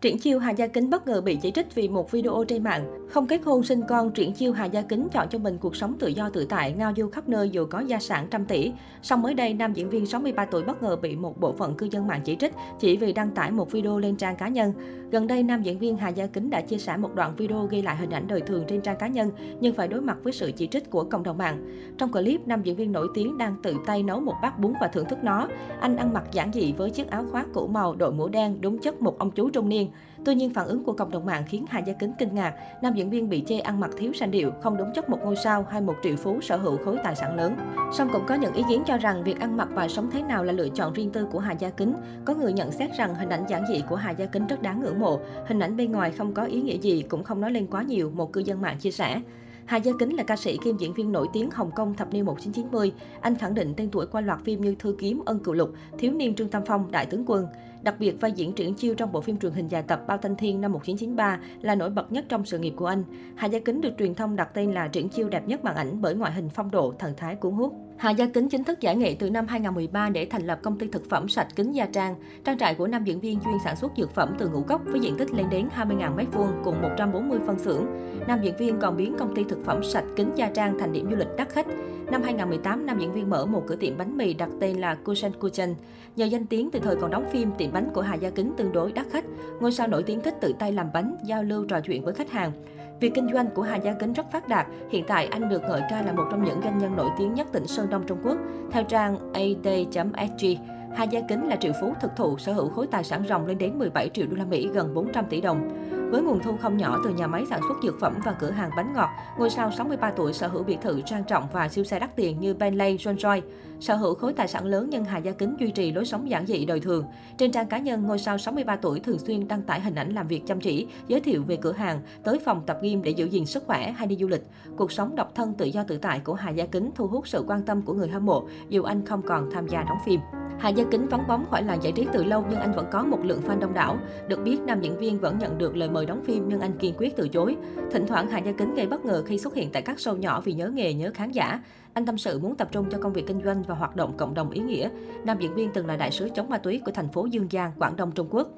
Triển Chiêu Hà Gia Kính bất ngờ bị chỉ trích vì một video trên mạng. Không kết hôn sinh con, Triển Chiêu Hà Gia Kính chọn cho mình cuộc sống tự do tự tại, ngao du khắp nơi dù có gia sản trăm tỷ. Song mới đây, nam diễn viên 63 tuổi bất ngờ bị một bộ phận cư dân mạng chỉ trích chỉ vì đăng tải một video lên trang cá nhân. Gần đây, nam diễn viên Hà Gia Kính đã chia sẻ một đoạn video ghi lại hình ảnh đời thường trên trang cá nhân, nhưng phải đối mặt với sự chỉ trích của cộng đồng mạng. Trong clip, nam diễn viên nổi tiếng đang tự tay nấu một bát bún và thưởng thức nó. Anh ăn mặc giản dị với chiếc áo khoác cũ màu, đội mũ đen, đúng chất một ông chú trung niên. Tuy nhiên, phản ứng của cộng đồng mạng khiến Hà Gia Kính kinh ngạc. Nam diễn viên bị chê ăn mặc thiếu sanh điệu, không đúng chất một ngôi sao hay một triệu phú sở hữu khối tài sản lớn. Song cũng có những ý kiến cho rằng việc ăn mặc và sống thế nào là lựa chọn riêng tư của Hà Gia Kính. Có người nhận xét rằng hình ảnh giản dị của Hà Gia Kính rất đáng ngưỡng mộ. Hình ảnh bên ngoài không có ý nghĩa gì, cũng không nói lên quá nhiều, một cư dân mạng chia sẻ. Hà Gia Kính là ca sĩ kiêm diễn viên nổi tiếng Hồng Kông thập niên 1990. Anh khẳng định tên tuổi qua loạt phim như Thư Kiếm, Ân Cựu Lục, Thiếu niên Trương Tam Phong, Đại tướng quân. Đặc biệt, vai diễn triển chiêu trong bộ phim truyền hình dài tập Bao Thanh Thiên năm 1993 là nổi bật nhất trong sự nghiệp của anh. Hà Gia Kính được truyền thông đặt tên là triển chiêu đẹp nhất màn ảnh bởi ngoại hình phong độ, thần thái cuốn hút. Hà Gia Kính chính thức giải nghệ từ năm 2013 để thành lập công ty thực phẩm sạch Kính Gia Trang. Trang trại của nam diễn viên chuyên sản xuất dược phẩm từ ngũ cốc với diện tích lên đến 20.000 m2 cùng 140 phân xưởng. Nam diễn viên còn biến công ty thực phẩm sạch Kính Gia Trang thành điểm du lịch đắt khách. Năm 2018, nam diễn viên mở một cửa tiệm bánh mì đặt tên là Kuchen Kuchen. Nhờ danh tiếng từ thời còn đóng phim, tiệm bánh của Hà Gia Kính tương đối đắt khách. Ngôi sao nổi tiếng thích tự tay làm bánh, giao lưu trò chuyện với khách hàng. Việc kinh doanh của Hà Gia Kính rất phát đạt. Hiện tại anh được ngợi ca là một trong những doanh nhân nổi tiếng nhất tỉnh Sơn Đông Trung Quốc. Theo trang ad.sg, Hà Gia Kính là triệu phú thực thụ sở hữu khối tài sản ròng lên đến 17 triệu đô la Mỹ, gần 400 tỷ đồng. Với nguồn thu không nhỏ từ nhà máy sản xuất dược phẩm và cửa hàng bánh ngọt, ngôi sao 63 tuổi sở hữu biệt thự trang trọng và siêu xe đắt tiền như Bentley, Rolls-Royce. Sở hữu khối tài sản lớn nhưng Hà Gia Kính duy trì lối sống giản dị đời thường. Trên trang cá nhân, ngôi sao 63 tuổi thường xuyên đăng tải hình ảnh làm việc chăm chỉ, giới thiệu về cửa hàng, tới phòng tập gym để giữ gìn sức khỏe hay đi du lịch. Cuộc sống độc thân tự do tự tại của Hà Gia Kính thu hút sự quan tâm của người hâm mộ, dù anh không còn tham gia đóng phim. Hà Gia Kính vắng bóng khỏi làng giải trí từ lâu nhưng anh vẫn có một lượng fan đông đảo. Được biết, nam diễn viên vẫn nhận được lời mời đóng phim nhưng anh kiên quyết từ chối. Thỉnh thoảng Hà Gia Kính gây bất ngờ khi xuất hiện tại các show nhỏ vì nhớ nghề, nhớ khán giả. Anh tâm sự muốn tập trung cho công việc kinh doanh và hoạt động cộng đồng ý nghĩa. Nam diễn viên từng là đại sứ chống ma túy của thành phố Dương Giang, Quảng Đông, Trung Quốc.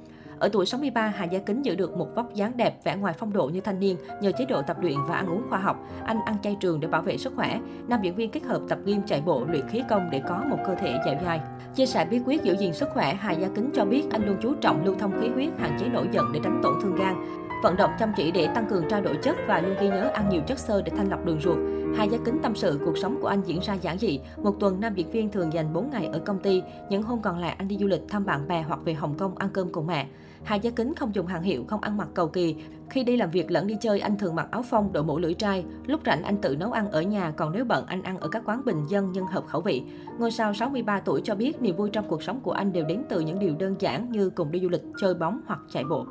Ở tuổi 63, Hà Gia Kính giữ được một vóc dáng đẹp, vẻ ngoài phong độ như thanh niên nhờ chế độ tập luyện và ăn uống khoa học. Anh ăn chay trường để bảo vệ sức khỏe. Nam diễn viên kết hợp tập gym chạy bộ, luyện khí công để có một cơ thể dẻo dai. Chia sẻ bí quyết giữ gìn sức khỏe, Hà Gia Kính cho biết anh luôn chú trọng lưu thông khí huyết, hạn chế nổi giận để tránh tổn thương gan. Vận động chăm chỉ để tăng cường trao đổi chất và luôn ghi nhớ ăn nhiều chất xơ để thanh lọc đường ruột. Hai Gia Kính tâm sự cuộc sống của anh diễn ra giản dị. Một tuần, nam diễn viên thường dành 4 ngày ở công ty. Những hôm còn lại anh đi du lịch thăm bạn bè hoặc về Hồng Kông ăn cơm cùng mẹ. Hai Gia Kính không dùng hàng hiệu, không ăn mặc cầu kỳ. Khi đi làm việc lẫn đi chơi, anh thường mặc áo phông, đội mũ lưỡi trai. Lúc rảnh anh tự nấu ăn ở nhà, còn nếu bận anh ăn ở các quán bình dân nhưng hợp khẩu vị. Ngôi sao 63 tuổi cho biết niềm vui trong cuộc sống của anh đều đến từ những điều đơn giản như cùng đi du lịch, chơi bóng hoặc chạy bộ.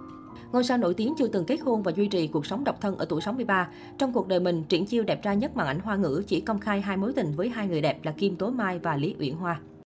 Ngôi sao nổi tiếng chưa từng kết hôn và duy trì cuộc sống độc thân ở tuổi 63. Trong cuộc đời mình, triển chiêu đẹp trai nhất màn ảnh hoa ngữ chỉ công khai hai mối tình với hai người đẹp là Kim Tố Mai và Lý Uyển Hoa.